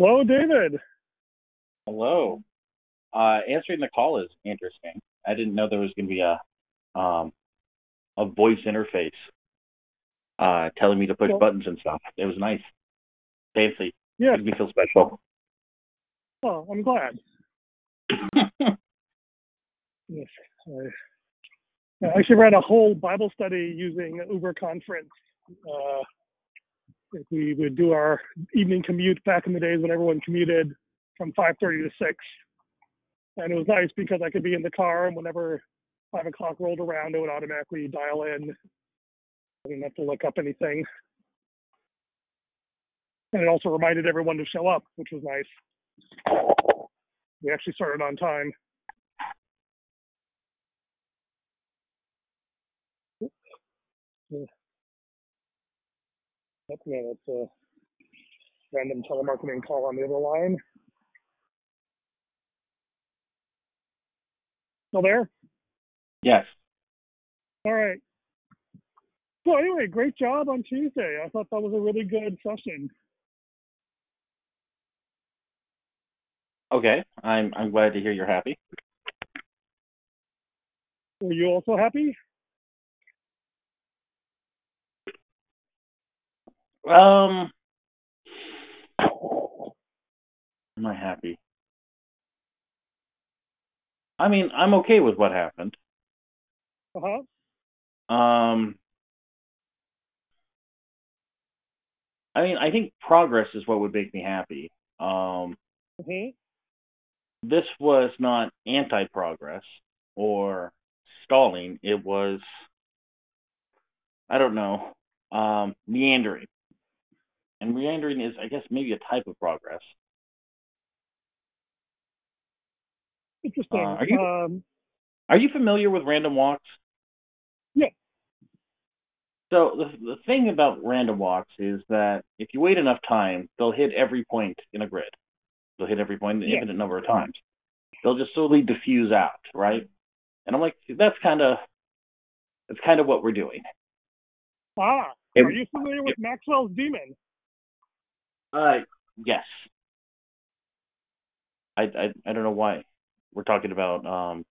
Hello, David. Hello. Uh, answering the call is interesting. I didn't know there was going to be a um, a voice interface uh, telling me to push Well- buttons and stuff. It was nice, fancy. Yeah, Made me feel special. Oh, I'm glad. Yes. I, I actually ran a whole Bible study using UberConference. Uh, like we would do our evening commute back in the days when everyone commuted from 5:30 to 6, and it was nice because I could be in the car and whenever five o'clock rolled around, it would automatically dial in. I didn't have to look up anything, and it also reminded everyone to show up, which was nice. We actually started on time. Yep, yeah, that's a random telemarketing call on the other line. Still there? Yes. All right. So anyway, great job on Tuesday. I thought that was a really good session. Okay. I'm I'm glad to hear you're happy. Were you also happy? Um, am I happy? I mean, I'm okay with what happened. Uh huh. Um, I mean, I think progress is what would make me happy. Um, hmm this was not anti-progress or stalling. It was, I don't know, um, meandering. And meandering is, I guess, maybe a type of progress. Interesting. Uh, are you- um, Are you familiar with random walks? Yeah. So the the thing about random walks is that if you wait enough time, they'll hit every point in a grid. They'll hit every point an Yeah. infinite number of times. They'll just slowly diffuse out, right? And I'm like, that's kind of that's kind of what we're doing. ah, are you familiar with Maxwell's demon? Uh, yes. I I I don't know why we're talking about um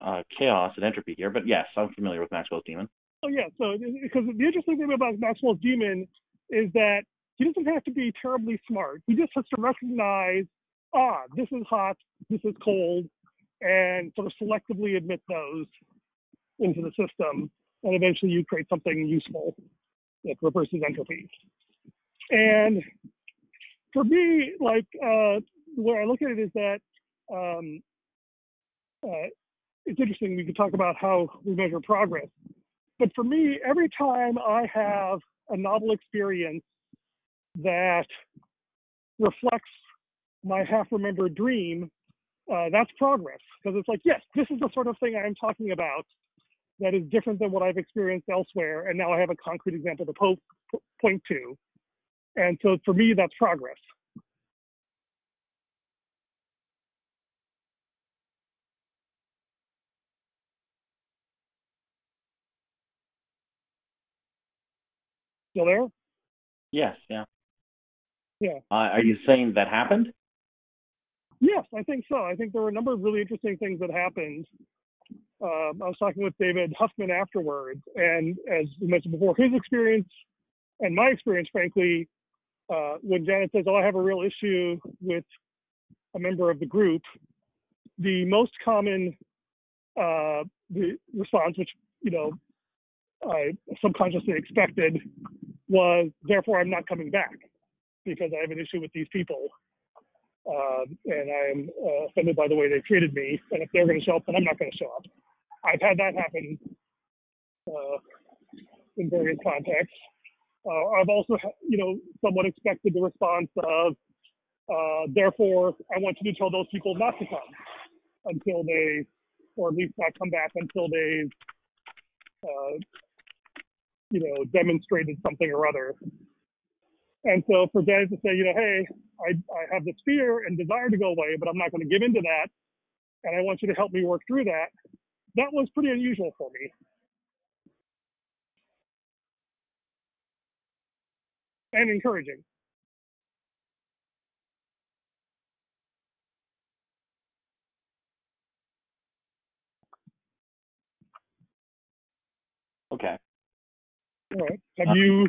uh chaos and entropy here, but yes, I'm familiar with Maxwell's demon. Oh yeah. So because the interesting thing about Maxwell's demon is that he doesn't have to be terribly smart. He just has to recognize, ah, this is hot, this is cold, and sort of selectively admit those into the system, and eventually you create something useful that reverses entropy. And for me, like uh, the way I look at it is that um, uh, it's interesting. We could talk about how we measure progress but for me, every time I have a novel experience that reflects my half-remembered dream, uh, that's progress. Because it's like, yes, this is the sort of thing I'm talking about that is different than what I've experienced elsewhere, and now I have a concrete example to po- point to. And so for me, that's progress. Still there? Yes, yeah. Yeah. Uh, are you saying that happened? Yes, I think so. I think there were a number of really interesting things that happened. Um, I was talking with David Huffman afterwards, and as we mentioned before, his experience and my experience, frankly, uh, when Janet says, "Oh, I have a real issue with a member of the group," the most common uh, the response, which you know I subconsciously expected, was, "Therefore, I'm not coming back because I have an issue with these people." um, and I'm uh, offended by the way they treated me. And if they're going to show up, then I'm not going to show up. I've had that happen uh, in various contexts. Uh, I've also, you know, somewhat expected the response of, uh, therefore, I want you to tell those people not to come until they, or at least not come back until they've, uh, you know, demonstrated something or other. And so for Janet to say, you know, hey, I, I have this fear and desire to go away, but I'm not going to give in to that. And I want you to help me work through that. That was pretty unusual for me. and encouraging. Okay. All right. Have uh, you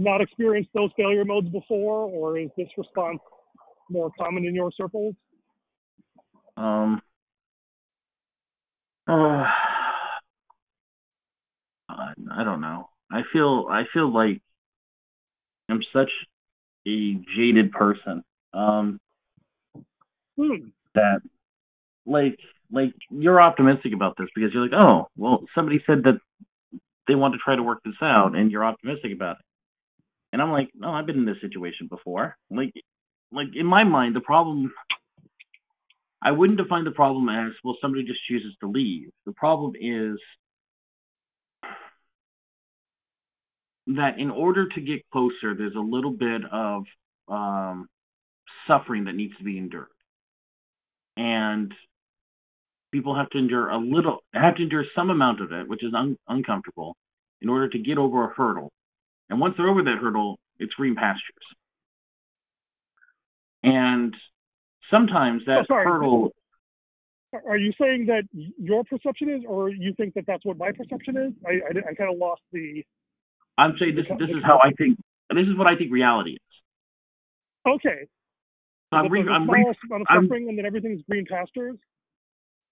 not experienced those failure modes before, or is this response more common in your circles? Um. Uh, I don't know. I feel I feel like I'm such a jaded person. Um, Hmm. that like like you're optimistic about this because you're like, oh, well, somebody said that they want to try to work this out, and you're optimistic about it. And I'm like, no, I've been in this situation before. Like, like in my mind, the problem. I wouldn't define the problem as well. Somebody just chooses to leave. The problem is that in order to get closer, there's a little bit of um, suffering that needs to be endured, and people have to endure a little, have to endure some amount of it, which is un- uncomfortable, in order to get over a hurdle. And once they're over that hurdle, it's green pastures. And sometimes that Oh, hurdle, Are you saying that your perception is, or you think that that's what my perception is? I, I, I kind of lost the. I'm saying this, this is how I think, this is what I think reality is. Okay. So I'm, re- I'm re- I'm- suffering, and then everything's green pastures.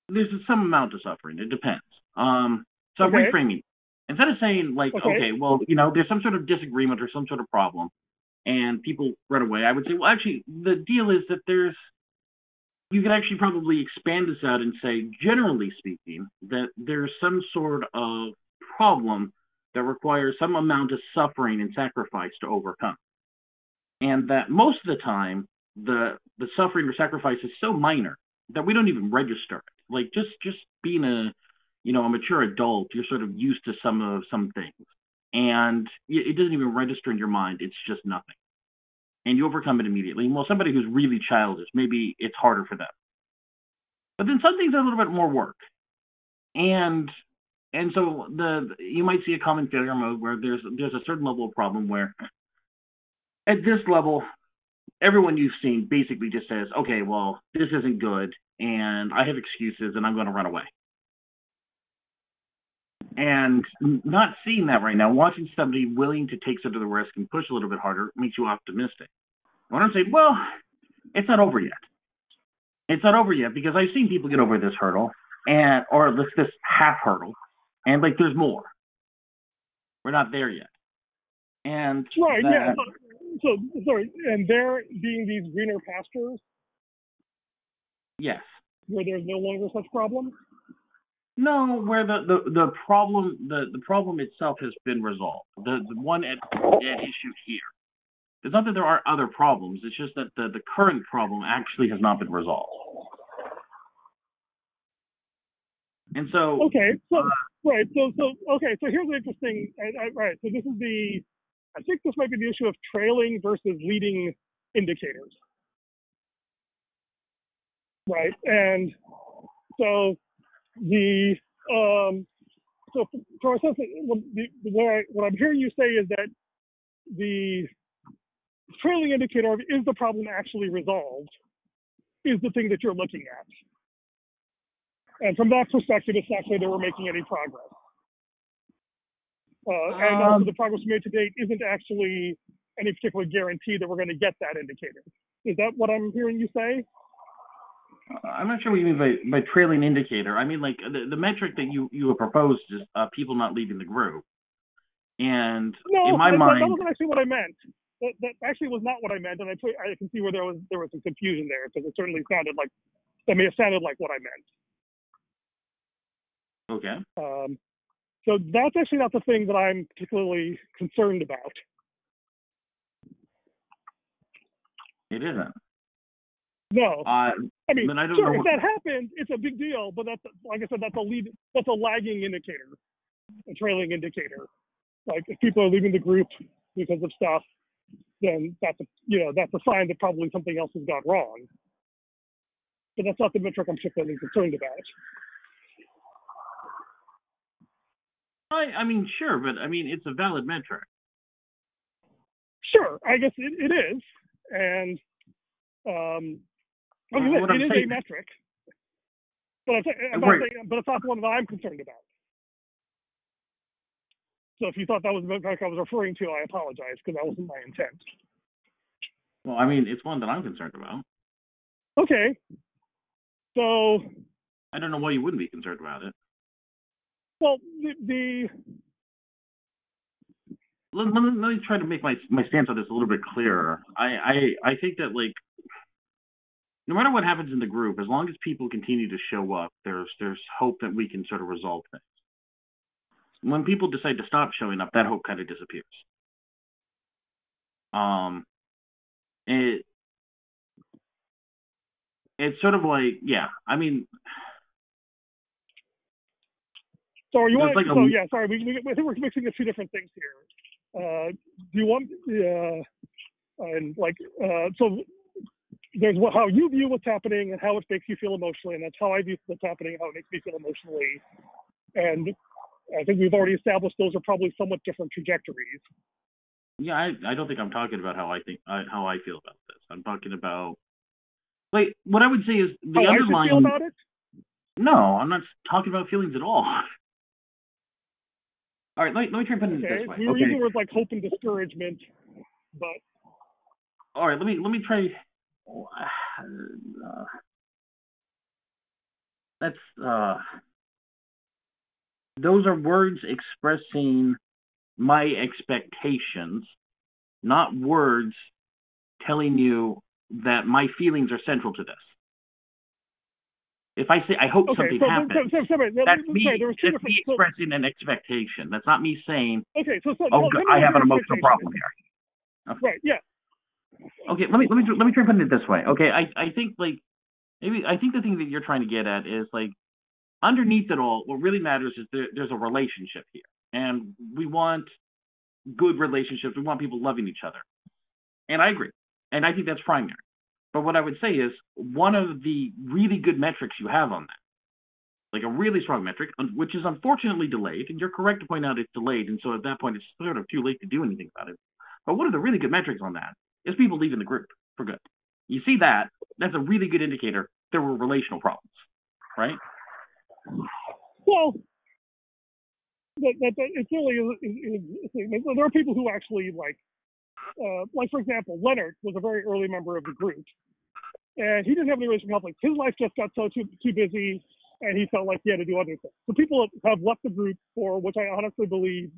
there's some amount of suffering. It depends. Um, so I'm reframing. Instead of saying like, Okay. okay. well, you know, there's some sort of disagreement or some sort of problem, and people run away, I would say, well, actually, the deal is that there's, you could actually probably expand this out and say, generally speaking, that there's some sort of problem that requires some amount of suffering and sacrifice to overcome, and that most of the time, the the suffering or sacrifice is so minor that we don't even register it. Like just just being a you know a mature adult, you're sort of used to some of some things, and it doesn't even register in your mind. It's just nothing, and you overcome it immediately. Well, somebody who's really childish, maybe it's harder for them. But then some things are a little bit more work, and and so the you might see a common failure mode where there's there's a certain level of problem where at this level everyone you've seen basically just says, okay, well, this isn't good, and I have excuses, and I'm going to run away. And not seeing that right now, watching somebody willing to take some of the risk and push a little bit harder makes you optimistic. When I'm saying, well, it's not over yet. It's not over yet because I've seen people get over this hurdle, and or this this half hurdle, and like there's more. We're not there yet. And Right. Yeah. that- So, so sorry, and there being these greener pastures yes. where there's no longer such problem. No, where the, the, the problem the, the problem itself has been resolved. The the one at, at issue here. It's not that there are other problems. It's just that the, the current problem actually has not been resolved. And so Okay. So Uh, right. So so okay. So here's an interesting. I, I, right. So this is the. I think this might be the issue of trailing versus leading indicators. Right. And so the um. So for a sense, what, the, what, I, what I'm hearing you say is that the trailing indicator of is the problem actually resolved is the thing that you're looking at. And from that perspective, it's not clear that we're making any progress. Uh, and also, Um, the progress we made to date isn't actually any particular guarantee that we're going to get that indicator. Is that what I'm hearing you say? uh, I'm not sure what you mean by, by trailing indicator. I mean like the, the metric that you, you have proposed is uh, people not leaving the group. And No, in my that, mind, that wasn't actually what I meant. That, that actually was not what I meant, and I, I can see where there was there was some confusion there because it certainly sounded like that may have sounded like what I meant. Okay. Um, so that's actually not the thing that I'm particularly concerned about. It isn't. No, Uh, I mean, I don't sure, know if what- that happens, it's a big deal. But that's like I said, that's a lead, that's a lagging indicator, a trailing indicator. Like if people are leaving the group because of stuff, then that's a you know that's a sign that probably something else has gone wrong. But that's not the metric I'm particularly concerned about. I, I mean, sure, but I mean, it's a valid metric. Sure, I guess it, it is, and um, Well, it I'm saying- a metric. But I'm, I'm Right. saying, but it's not the one that I'm concerned about. So if you thought that was the book I was referring to, I apologize because that wasn't my intent. Well, I mean, it's one that I'm concerned about. Okay. So, I don't know why you wouldn't be concerned about it. Well, the, the Let, let, me, let me try to make my my stance on this a little bit clearer. I, I I think that like no matter what happens in the group, as long as people continue to show up, there's there's hope that we can sort of resolve things. When people decide to stop showing up, that hope kind of disappears. Um, it it's sort of like yeah. I mean, So you want? like a- so yeah, sorry, we, we, I think we're mixing a few different things here. Uh, do you want? Uh, and like, uh, so there's what, how you view what's happening and how it makes you feel emotionally, and that's how I view what's happening and how it makes me feel emotionally. And I think we've already established those are probably somewhat different trajectories. yeah. I I don't think I'm talking about how I think uh, how I feel about this. I'm talking about like what I would say is the how underlying. feel about it? No, I'm not talking about feelings at all. All right, let me, let me try and put it Okay, this way. we were Okay. using words like hope and discouragement, but All right, let me let me try. Uh, that's uh, those are words expressing my expectations, not words telling you that my feelings are central to this. If I say I hope okay. something So, happens, so, so, that's me. sorry, there were two That's me expressing an expectation. That's not me saying, okay, so, so "Oh, God, I have an emotional problem here." Right. Yeah. Okay, let me let me let me try and put it this way. Okay, I I think like maybe I think the thing that you're trying to get at is like underneath it all, what really matters is there, there's a relationship here, and we want good relationships. We want people loving each other, and I agree, and I think that's primary. But what I would say is one of the really good metrics you have on that, like a really strong metric, which is unfortunately delayed, and you're correct to point out it's delayed, and so at that point it's sort of too late to do anything about it. But one of the really good metrics on that is people leaving the group for good. You see that, that's a really good indicator there were relational problems, right? Well, that, that, that it's really is, is, there are people who actually like, uh, like for example, Leonard was a very early member of the group, and he didn't have any relational conflicts. His life just got so too too busy, and he felt like he had to do other things. So people have left the group for which I honestly believe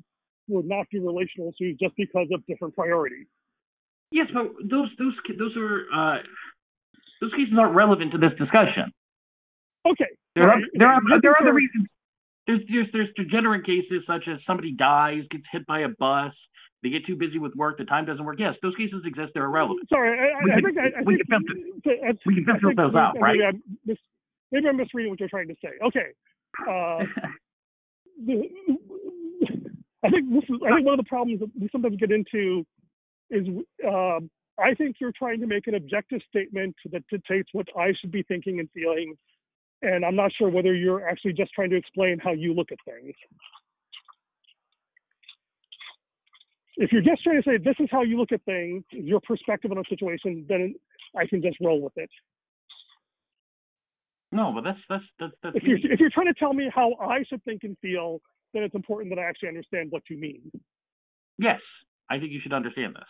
would not be relational issues just because of different priorities. Yes, but those those those are uh, those cases aren't relevant to this discussion. Okay. There are there are there are other reasons. There's there's there's degenerate cases such as somebody dies, gets hit by a bus, they get too busy with work, the time doesn't work. Yes, those cases exist. They're irrelevant. Sorry, I, We I, can- think I, I we think can filter- uh, We can filter those maybe- out, right? Maybe I'm, mis- maybe I'm misreading what you're trying to say. Okay. Uh, the, I think this is. I think one of the problems that we sometimes get into is um, I think you're trying to make an objective statement that dictates what I should be thinking and feeling, and I'm not sure whether you're actually just trying to explain how you look at things. If you're just trying to say this is how you look at things, your perspective on a situation, then I can just roll with it. no, but that's that's that's that's If you're me. if you're trying to tell me how I should think and feel, then it's important that I actually understand what you mean. yes. I think you should understand this.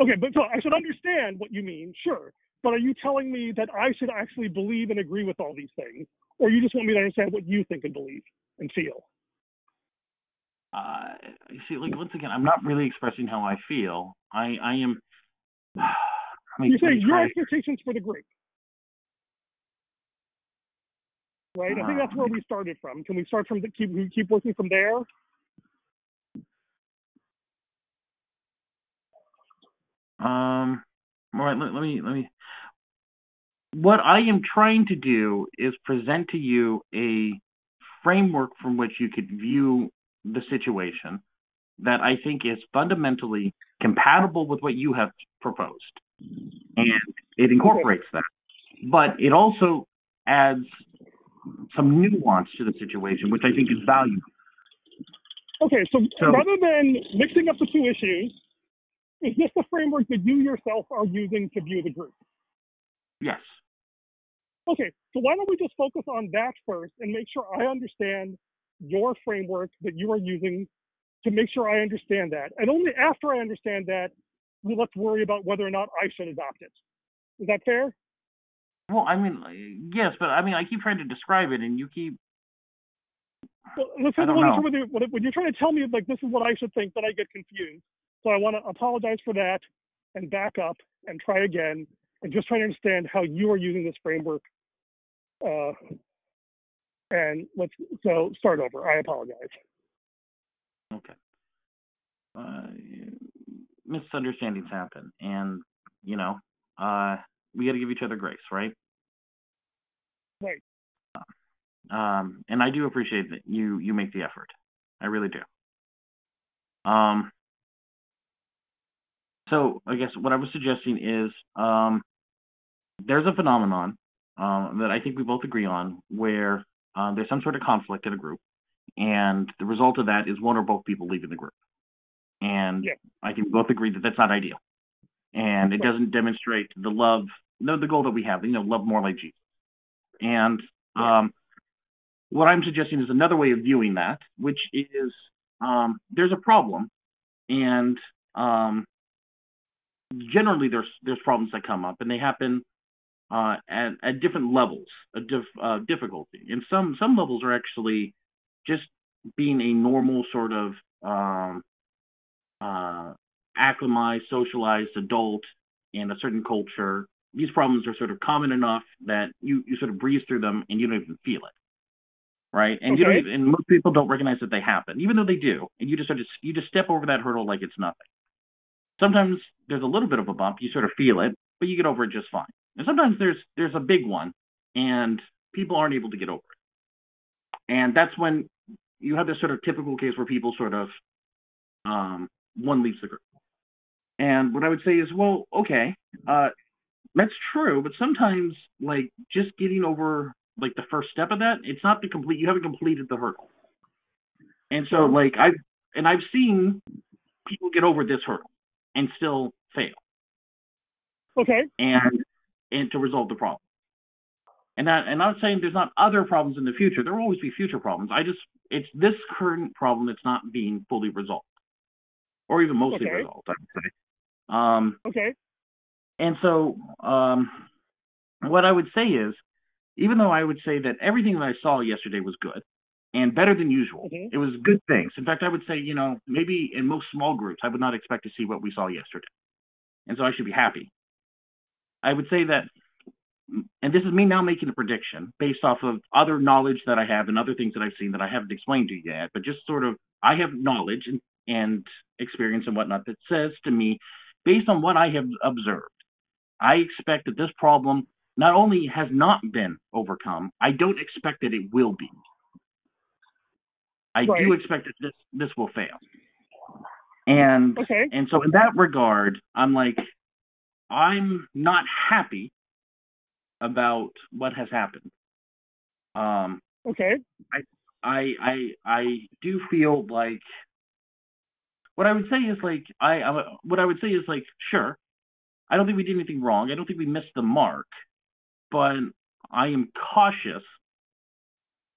Okay, but so I should understand what you mean, sure. But are you telling me that I should actually believe and agree with all these things, or you just want me to understand what you think and believe and feel? Uh, you see, like once again, I'm not really expressing how I feel. I I am. Let me, You're let me saying your expectations for the group, right? I think that's where we started from. Can we start from the, keep keep working from there? Um, all right, let, let me let me. What I am trying to do is present to you a framework from which you could view the situation that I think is fundamentally compatible with what you have proposed, and it incorporates that, but it also adds some nuance to the situation, which I think is valuable. Okay, so, So- rather than mixing up the two issues, is this the framework that you yourself are using to view the group? Yes. Okay, so why don't we just focus on that first and make sure I understand your framework that you are using to make sure I understand that. And only after I understand that, let's worry about whether or not I should adopt it. Is that fair? Well, I mean, yes, but I mean, I keep trying to describe it, and you keep. Well, this I is don't when, know. when you- when- when you're trying to tell me like this is what I should think, then I get confused. So I want to apologize for that and back up and try again and just try to understand how you are using this framework. Uh, and let's so start over. I apologize. Okay. Uh, misunderstandings happen, and you know, uh, we got to give each other grace, right? Right. Um, and I do appreciate that you you make the effort. I really do. Um. So I guess what I was suggesting is, um, there's a phenomenon um, that I think we both agree on, where uh, there's some sort of conflict in a group, and the result of that is one or both people leaving the group. And Yeah. I can both agree that that's not ideal, and it doesn't demonstrate the love, no, the goal that we have, you know, love more like Jesus. And um, what I'm suggesting is another way of viewing that, which is um, there's a problem, and um, generally there's there's problems that come up, and they happen uh, at at different levels of dif- uh, difficulty. And some some levels are actually just being a normal sort of um, uh, acclimatized, socialized adult in a certain culture. These problems are sort of common enough that you, you sort of breeze through them and you don't even feel it, right? And you don't even, and most people don't recognize that they happen, even though they do. And you just sort of you just step over that hurdle like it's nothing. Sometimes there's a little bit of a bump, you sort of feel it, but you get over it just fine. And sometimes there's there's a big one, and people aren't able to get over it. And that's when you have this sort of typical case where people sort of um, one leaves the group. And what I would say is, well, okay, uh, that's true, but sometimes like just getting over like the first step of that, it's not the complete. You haven't completed the hurdle. And so like I've and I've seen people get over this hurdle and still fail Okay. and and to resolve the problem. And that and I'm not saying there's not other problems in the future. There will always be future problems. I just it's this current problem that's not being fully resolved. Or even mostly Okay. resolved, I would say. Um Okay. and so um what I would say is even though I would say that everything that I saw yesterday was good and better than usual, Mhm. it was good things. In fact, I would say, you know, maybe in most small groups, I would not expect to see what we saw yesterday. And so I should be happy. I would say that, and this is me now making a prediction based off of other knowledge that I have and other things that I've seen that I haven't explained to you yet, but just sort of, I have knowledge and, and experience and whatnot that says to me, based on what I have observed, I expect that this problem not only has not been overcome, I don't expect that it will be. I do expect that this this will fail. And Okay. and so in that regard, I'm like, I'm not happy about what has happened. Um, Okay. I I I I do feel like what I would say is like I, I what I would say is like sure, I don't think we did anything wrong. I don't think we missed the mark, but I am cautious.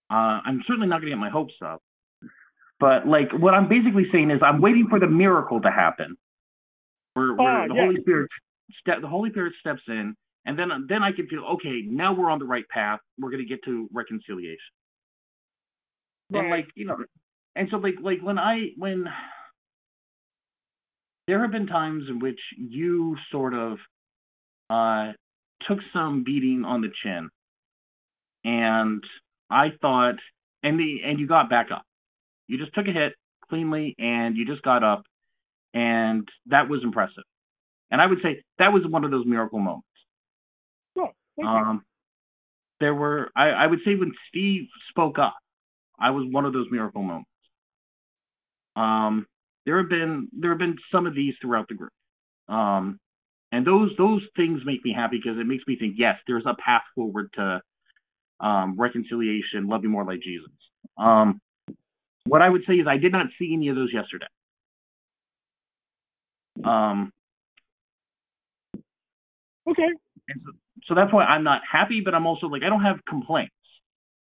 Uh, I'm certainly not going to get my hopes up. But like what I'm basically saying is I'm waiting for the miracle to happen, where, where Ah, the yes. Holy Spirit step the Holy Spirit steps in, and then then I can feel okay. Now we're on the right path. We're going to get to reconciliation and like you know and so like like when i when there have been times in which you sort of uh took some beating on the chin and i thought and the and you got back up you just took a hit cleanly and you just got up and that was impressive and i would say that was one of those miracle moments you. um, there were, I, I would say, when Steve spoke up, I was one of those miracle moments. Um, there have been there have been some of these throughout the group, um, and those those things make me happy because it makes me think, yes, there's a path forward to um, reconciliation, loving more like Jesus. Um, what I would say is I did not see any of those yesterday. Okay. and so, so that's why I'm not happy, but I'm also like I don't have complaints.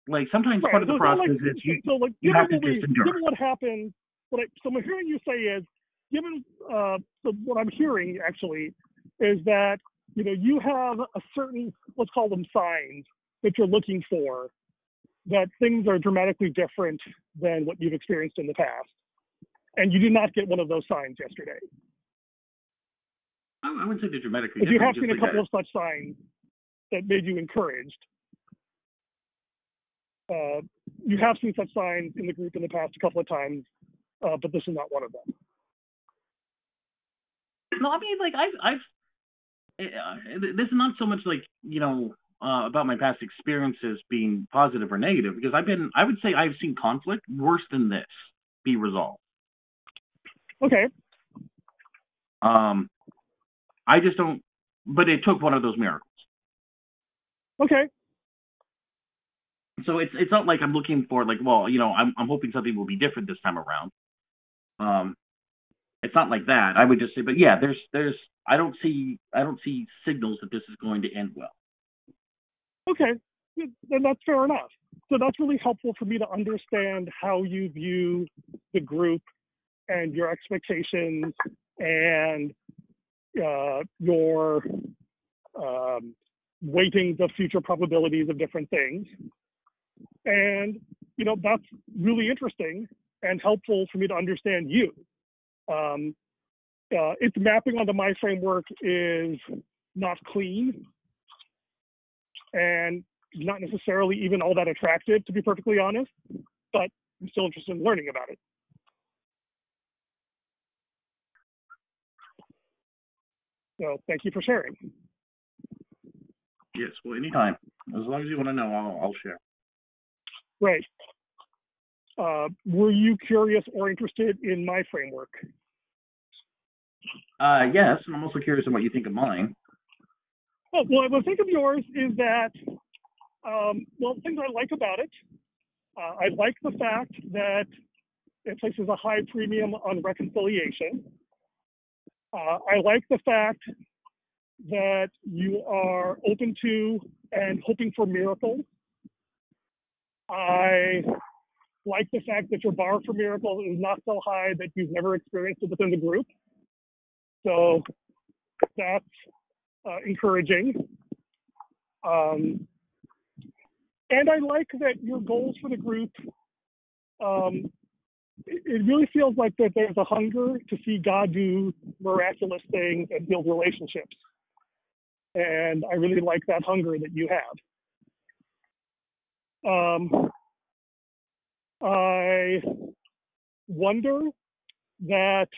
Like sometimes Right. part of So the process like, is you so like you have to we, just endure. given what happened what I, so I'm hearing you say is, given uh, so what I'm hearing actually is that you know you have a certain let's call them signs that you're looking for that things are dramatically different than what you've experienced in the past, and you did not get one of those signs yesterday. I, wouldn't say they're dramatically If you have seen a like couple of such signs that made you encouraged, uh, you have seen such signs in the group in the past a couple of times, uh, but this is not one of them. No, I mean, like I've, I've, uh, this is not so much like you know uh, about my past experiences being positive or negative because I've been, I would say I've seen conflict worse than this be resolved. Okay, Um, I just don't, but it took one of those miracles. okay, So it's it's not like I'm looking for like, well, you know, I'm I'm hoping something will be different this time around. Um, it's not like that. I would just say, but yeah, there's there's I don't see I don't see signals that this is going to end well. okay, then that's fair enough. So that's really helpful for me to understand how you view the group and your expectations and uh, your um, weightings of future probabilities of different things. And, you know, that's really interesting and helpful for me to understand you. Um, uh, its mapping onto my framework is not clean and not necessarily even all that attractive, to be perfectly honest, but I'm still interested in learning about it. So thank you for sharing. Yes, well, anytime. As long as you want to know, I'll I'll share. Right. Uh, were you curious or interested in my framework? Uh, yes, and I'm also curious on what you think of mine. Well, what I think of yours is that, um, well, things I like about it, uh, I like the fact that it places a high premium on reconciliation. Uh, I like the fact that you are open to and hoping for miracles. I like the fact that your bar for miracles is not so high that you've never experienced it within the group. So that's uh, encouraging. Um, and I like that your goals for the group, um, it, really feels like that there's a hunger to see God do miraculous things and build relationships. And I really like that hunger that you have. Um, I wonder that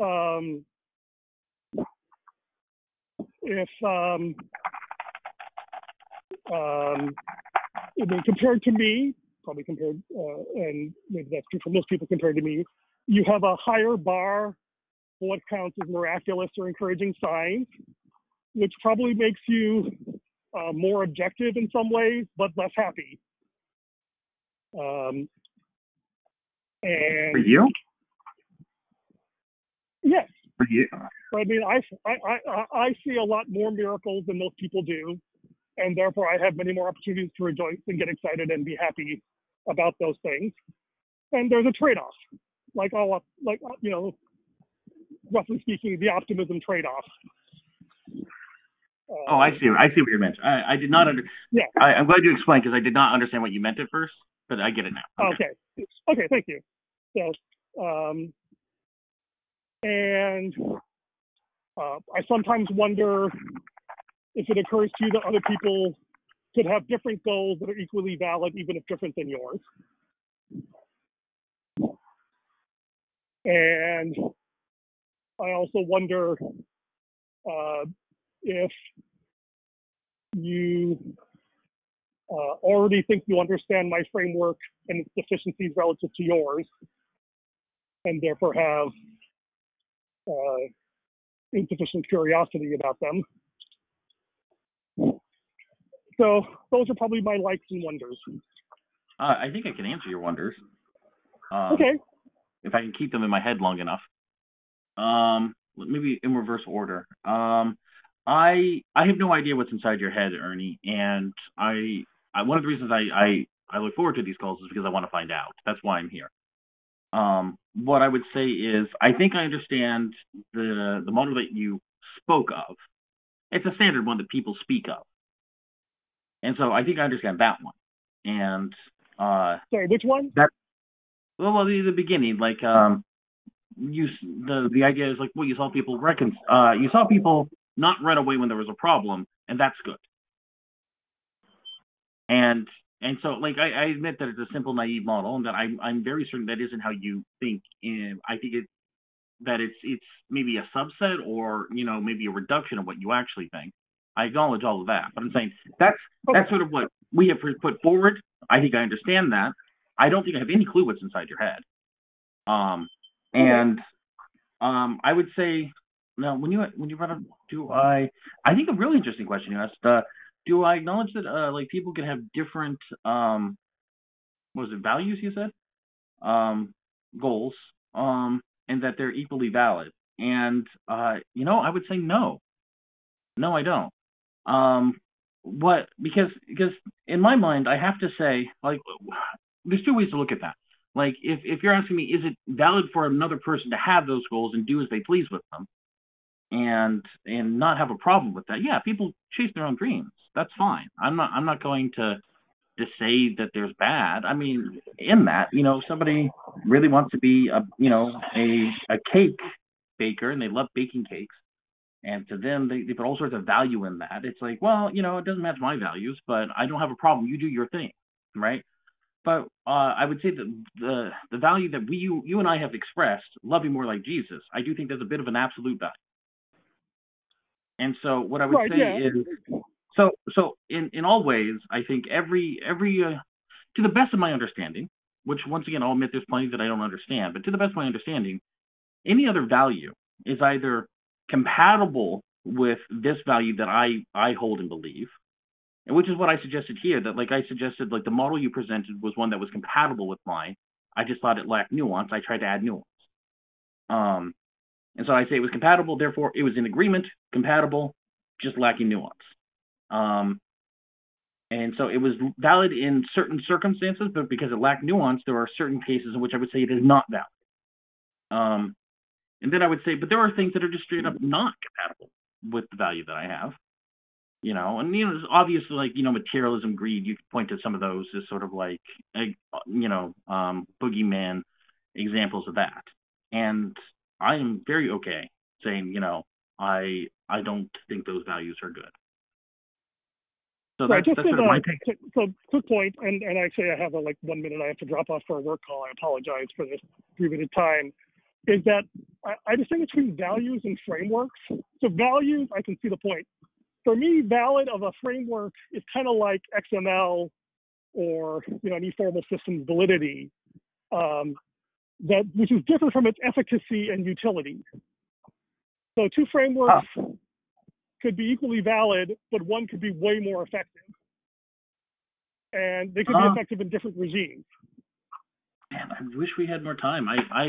um, if um, um, I mean, compared to me, probably compared, uh, and maybe that's true for most people compared to me, you have a higher bar for what counts as miraculous or encouraging signs, which probably makes you uh, more objective in some ways, but less happy. Um, and For you? yes, For you? I mean, I, I, I, I see a lot more miracles than most people do, and therefore I have many more opportunities to rejoice and get excited and be happy about those things. And there's a trade-off, like all, like you know, roughly speaking, the optimism trade-off. Oh, I see. I see what you meant. I, I did not under. Yeah. I, I'm glad you explained because I did not understand what you meant at first, but I get it now. Okay. Okay. Thank you. So, um, and uh, I sometimes wonder if it occurs to you that other people could have different goals that are equally valid, even if different than yours. And I also wonder uh, if you uh, already think you understand my framework and its deficiencies relative to yours, and therefore have uh, insufficient curiosity about them. So those are probably my likes and wonders. Uh, I think I can answer your wonders. Um, Okay. If I can keep them in my head long enough. Um, maybe in reverse order. Um, I I have no idea what's inside your head, Ernie, and I, I one of the reasons I, I I look forward to these calls is because I want to find out. That's why I'm here. Um, what I would say is, I think I understand the the model that you spoke of. It's a standard one that people speak of, and so I think I understand that one. And uh, sorry, which one? That well, well, the, the beginning, like um, you the the idea is like, well, you saw people recon, uh, you saw people not run away when there was a problem, and that's good. And and so, like, I, I admit that it's a simple, naive model, and that I'm I'm very certain that isn't how you think. And I think it that it's it's maybe a subset or you know maybe a reduction of what you actually think. I acknowledge all of that, but I'm saying that's that's sort of what we have put forward. I think I understand that. I don't think I have any clue what's inside your head. Um, and um, I would say now when you when you brought up do I I think a really interesting question you asked. Uh, do I acknowledge that uh, like people can have different um, what was it values you said um, goals um, and that they're equally valid? And uh, you know I would say no, no I don't. Um, what because because in my mind I have to say like there's two ways to look at that. Like if if you're asking me, is it valid for another person to have those goals and do as they please with them, and and not have a problem with that? Yeah, people chase their own dreams. That's fine. I'm not I'm not going to to say that there's bad. I mean, in that, you know, somebody really wants to be a you know a a cake baker and they love baking cakes. And to them, they, they put all sorts of value in that. It's like, well, you know, it doesn't match my values, but I don't have a problem. You do your thing, right? But uh, I would say that the the value that we you, you and I have expressed, loving more like Jesus, I do think there's a bit of an absolute value. And so what I would right, say yeah. is, so so in in all ways, I think every every uh, to the best of my understanding, which once again I'll admit there's plenty that I don't understand, but to the best of my understanding, any other value is either compatible with this value that I I hold and believe, and which is what I suggested here. That like I suggested, like the model you presented was one that was compatible with mine. I just thought it lacked nuance. I tried to add nuance. Um, and so I say it was compatible. Therefore, it was in agreement, compatible, just lacking nuance. Um, and so it was valid in certain circumstances, but because it lacked nuance, there are certain cases in which I would say it is not valid. Um, and then I would say, but there are things that are just straight up not compatible with the value that I have you know, and you know, obviously like you know, materialism, greed. You could point to some of those as sort of like, you know, um, boogeyman examples of that. And I am very okay saying, you know, I I don't think those values are good. So right, that's, just that's sort of my take. So, quick point, and, and actually I have a, like one minute I have to drop off for a work call. I apologize for this three minute time. Is that I, I distinguish between values and frameworks. So values, I can see the point for me, valid of a framework is kind of like XML or you know any formal system's validity, um, that which is different from its efficacy and utility. So two frameworks could be equally valid, but one could be way more effective, and they could be effective in different regimes. Man, I wish we had more time. I I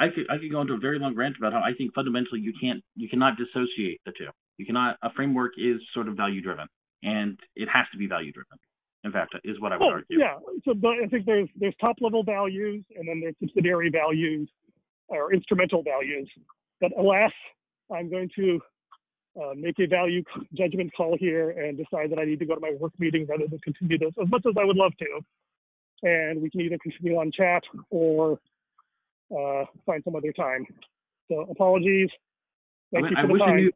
I could I could go into a very long rant about how I think fundamentally you can't you cannot dissociate the two. You cannot. A framework is sort of value driven, and it has to be value driven. In fact, is what I would oh, argue. Yeah. So, but I think there's there's top level values, and then there's subsidiary values or instrumental values. But alas, I'm going to uh, make a value judgment call here and decide that I need to go to my work meeting rather than continue this as much as I would love to. And we can either continue on chat or uh, find some other time. So apologies. Thank I, you I for the wish time. I knew.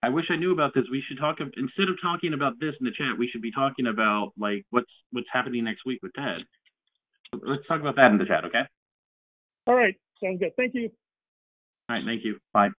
I wish I knew about this. We should talk instead of talking about this in the chat. We should be talking about like what's what's happening next week with Ted. Let's talk about that in the chat, okay? All right, sounds good. Thank you. All right, thank you. Bye.